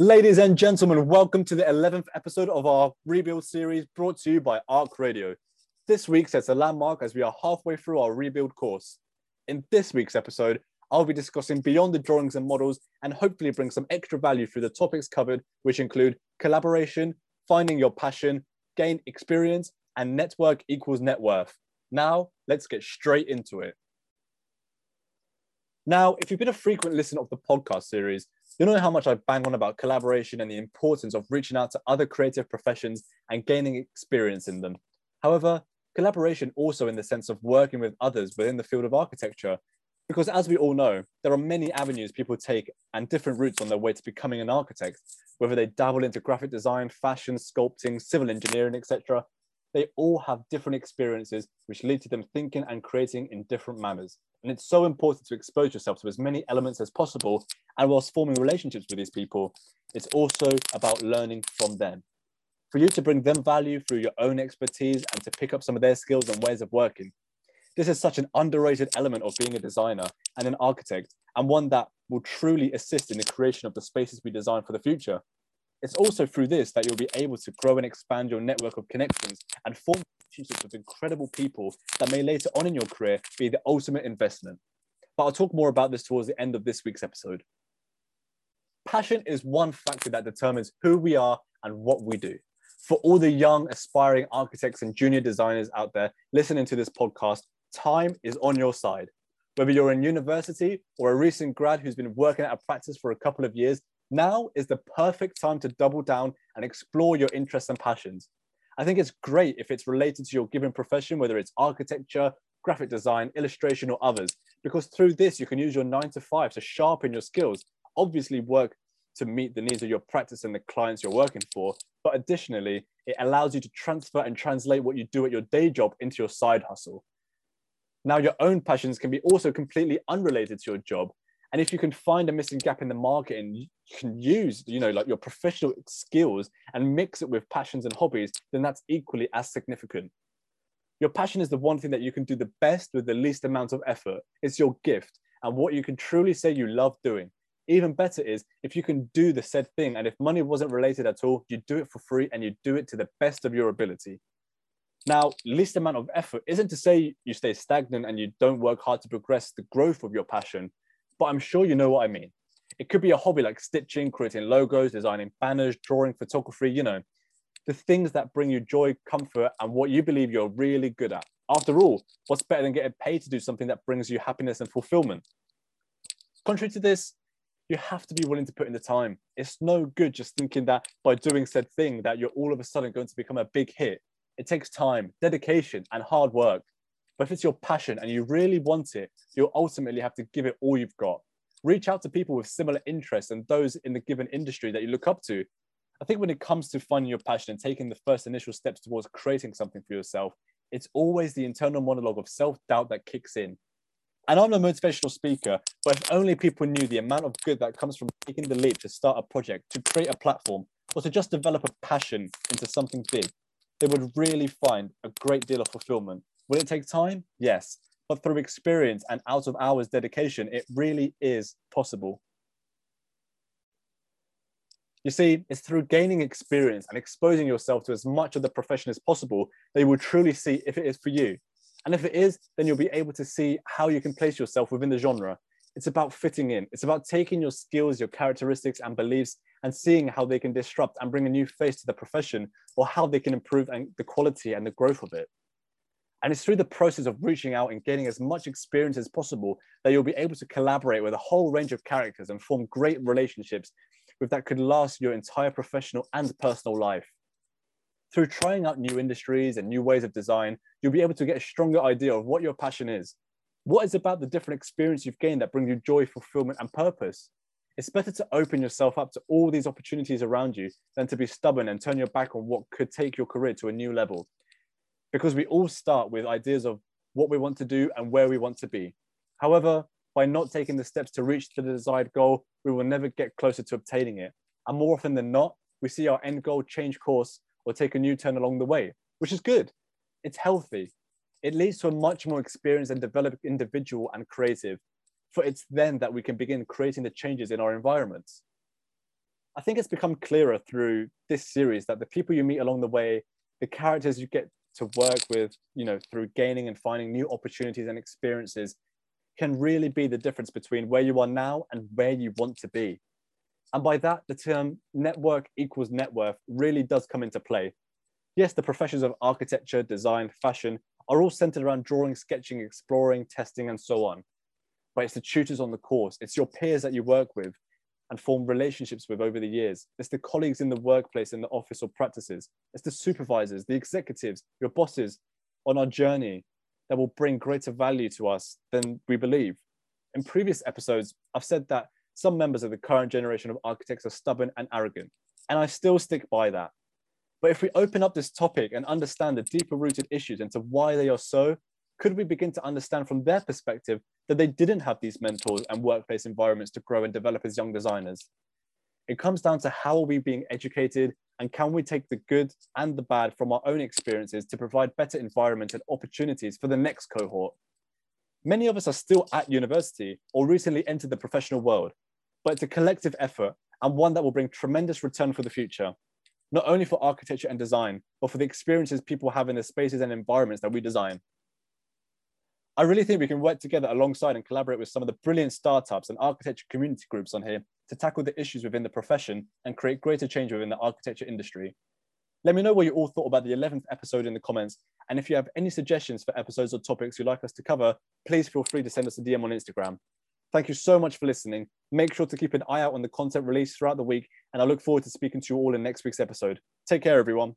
Ladies and gentlemen, welcome to the 11th episode of our Rebuild series brought to you by ARC Radio. This week sets a landmark as we are halfway through our Rebuild course. In this week's episode, I'll be discussing beyond the drawings and models and hopefully bring some extra value through the topics covered, which include collaboration, finding your passion, gain experience, and network equals net worth. Now, let's get straight into it. Now, if you've been a frequent listener of the podcast series, you know how much I bang on about collaboration and the importance of reaching out to other creative professions and gaining experience in them. However, collaboration also in the sense of working with others within the field of architecture, because as we all know, there are many avenues people take and different routes on their way to becoming an architect, whether they dabble into graphic design, fashion, sculpting, civil engineering, etc. They all have different experiences which lead to them thinking and creating in different manners. And it's so important to expose yourself to as many elements as possible. And whilst forming relationships with these people, it's also about learning from them. For you to bring them value through your own expertise and to pick up some of their skills and ways of working. This is such an underrated element of being a designer and an architect, and one that will truly assist in the creation of the spaces we design for the future. It's also through this that you'll be able to grow and expand your network of connections and form relationships with incredible people that may later on in your career be the ultimate investment. But I'll talk more about this towards the end of this week's episode. Passion is one factor that determines who we are and what we do. For all the young, aspiring architects and junior designers out there listening to this podcast, time is on your side. Whether you're in university or a recent grad who's been working at a practice for a couple of years, now is the perfect time to double down and explore your interests and passions. I think it's great if it's related to your given profession, whether it's architecture, graphic design, illustration, or others, because through this, you can use your nine to five to sharpen your skills, obviously, work to meet the needs of your practice and the clients you're working for. But additionally, it allows you to transfer and translate what you do at your day job into your side hustle. Now, your own passions can be also completely unrelated to your job, and if you can find a missing gap in the market and you can use you know like your professional skills and mix it with passions and hobbies then that's equally as significant. Your passion is the one thing that you can do the best with the least amount of effort. It's your gift and what you can truly say you love doing. Even better is if you can do the said thing and if money wasn't related at all you do it for free and you do it to the best of your ability. Now, least amount of effort isn't to say you stay stagnant and you don't work hard to progress the growth of your passion, but I'm sure you know what I mean. It could be a hobby like stitching, creating logos, designing banners, drawing, photography, you know, the things that bring you joy, comfort, and what you believe you're really good at. After all, what's better than getting paid to do something that brings you happiness and fulfillment? Contrary to this, you have to be willing to put in the time. It's no good just thinking that by doing said thing that you're all of a sudden going to become a big hit. It takes time, dedication, and hard work. But if it's your passion and you really want it, you'll ultimately have to give it all you've got. Reach out to people with similar interests and those in the given industry that you look up to. I think when it comes to finding your passion and taking the first initial steps towards creating something for yourself, it's always the internal monologue of self doubt that kicks in. And I'm a motivational speaker, but if only people knew the amount of good that comes from taking the leap to start a project, to create a platform, or to just develop a passion into something big, they would really find a great deal of fulfillment Will it take time? Yes. But through experience and out of hours dedication, it really is possible. You see, it's through gaining experience and exposing yourself to as much of the profession as possible that you will truly see if it is for you. And if it is, then you'll be able to see how you can place yourself within the genre. It's about fitting in. It's about taking your skills, your characteristics, and beliefs and seeing how they can disrupt and bring a new face to the profession or how they can improve the quality and the growth of it. And it's through the process of reaching out and getting as much experience as possible that you'll be able to collaborate with a whole range of characters and form great relationships with that could last your entire professional and personal life. Through trying out new industries and new ways of design, you'll be able to get a stronger idea of what your passion is. What is about the different experience you've gained that bring you joy, fulfillment, and purpose? It's better to open yourself up to all these opportunities around you than to be stubborn and turn your back on what could take your career to a new level because we all start with ideas of what we want to do and where we want to be. However, by not taking the steps to reach the desired goal, we will never get closer to obtaining it. And more often than not, we see our end goal change course or take a new turn along the way, which is good. It's healthy. It leads to a much more experienced and developed individual and creative, for it's then that we can begin creating the changes in our environments. I think it's become clearer through this series that the people you meet along the way, the characters you get to work with, you know, through gaining and finding new opportunities and experiences can really be the difference between where you are now and where you want to be. And by that, the term network equals net worth really does come into play. Yes, the professions of architecture, design, fashion are all centered around drawing, sketching, exploring, testing, and so on. But it's the tutors on the course, it's your peers that you work with and form relationships with over the years. It's the colleagues in the workplace, in the office or practices. It's the supervisors, the executives, your bosses on our journey that will bring greater value to us than we believe. In previous episodes, I've said that some members of the current generation of architects are stubborn and arrogant, and I still stick by that. But if we open up this topic and understand the deeper rooted issues into why they are so, could we begin to understand from their perspective that they didn't have these mentors and workplace environments to grow and develop as young designers? It comes down to how are we being educated and can we take the good and the bad from our own experiences to provide better environment and opportunities for the next cohort? Many of us are still at university or recently entered the professional world, but it's a collective effort and one that will bring tremendous return for the future, not only for architecture and design, but for the experiences people have in the spaces and environments that we design. I really think we can work together alongside and collaborate with some of the brilliant startups and architecture community groups on here to tackle the issues within the profession and create greater change within the architecture industry. Let me know what you all thought about the 11th episode in the comments. And if you have any suggestions for episodes or topics you'd like us to cover, please feel free to send us a DM on Instagram. Thank you so much for listening. Make sure to keep an eye out on the content released throughout the week, and I look forward to speaking to you all in next week's episode. Take care, everyone.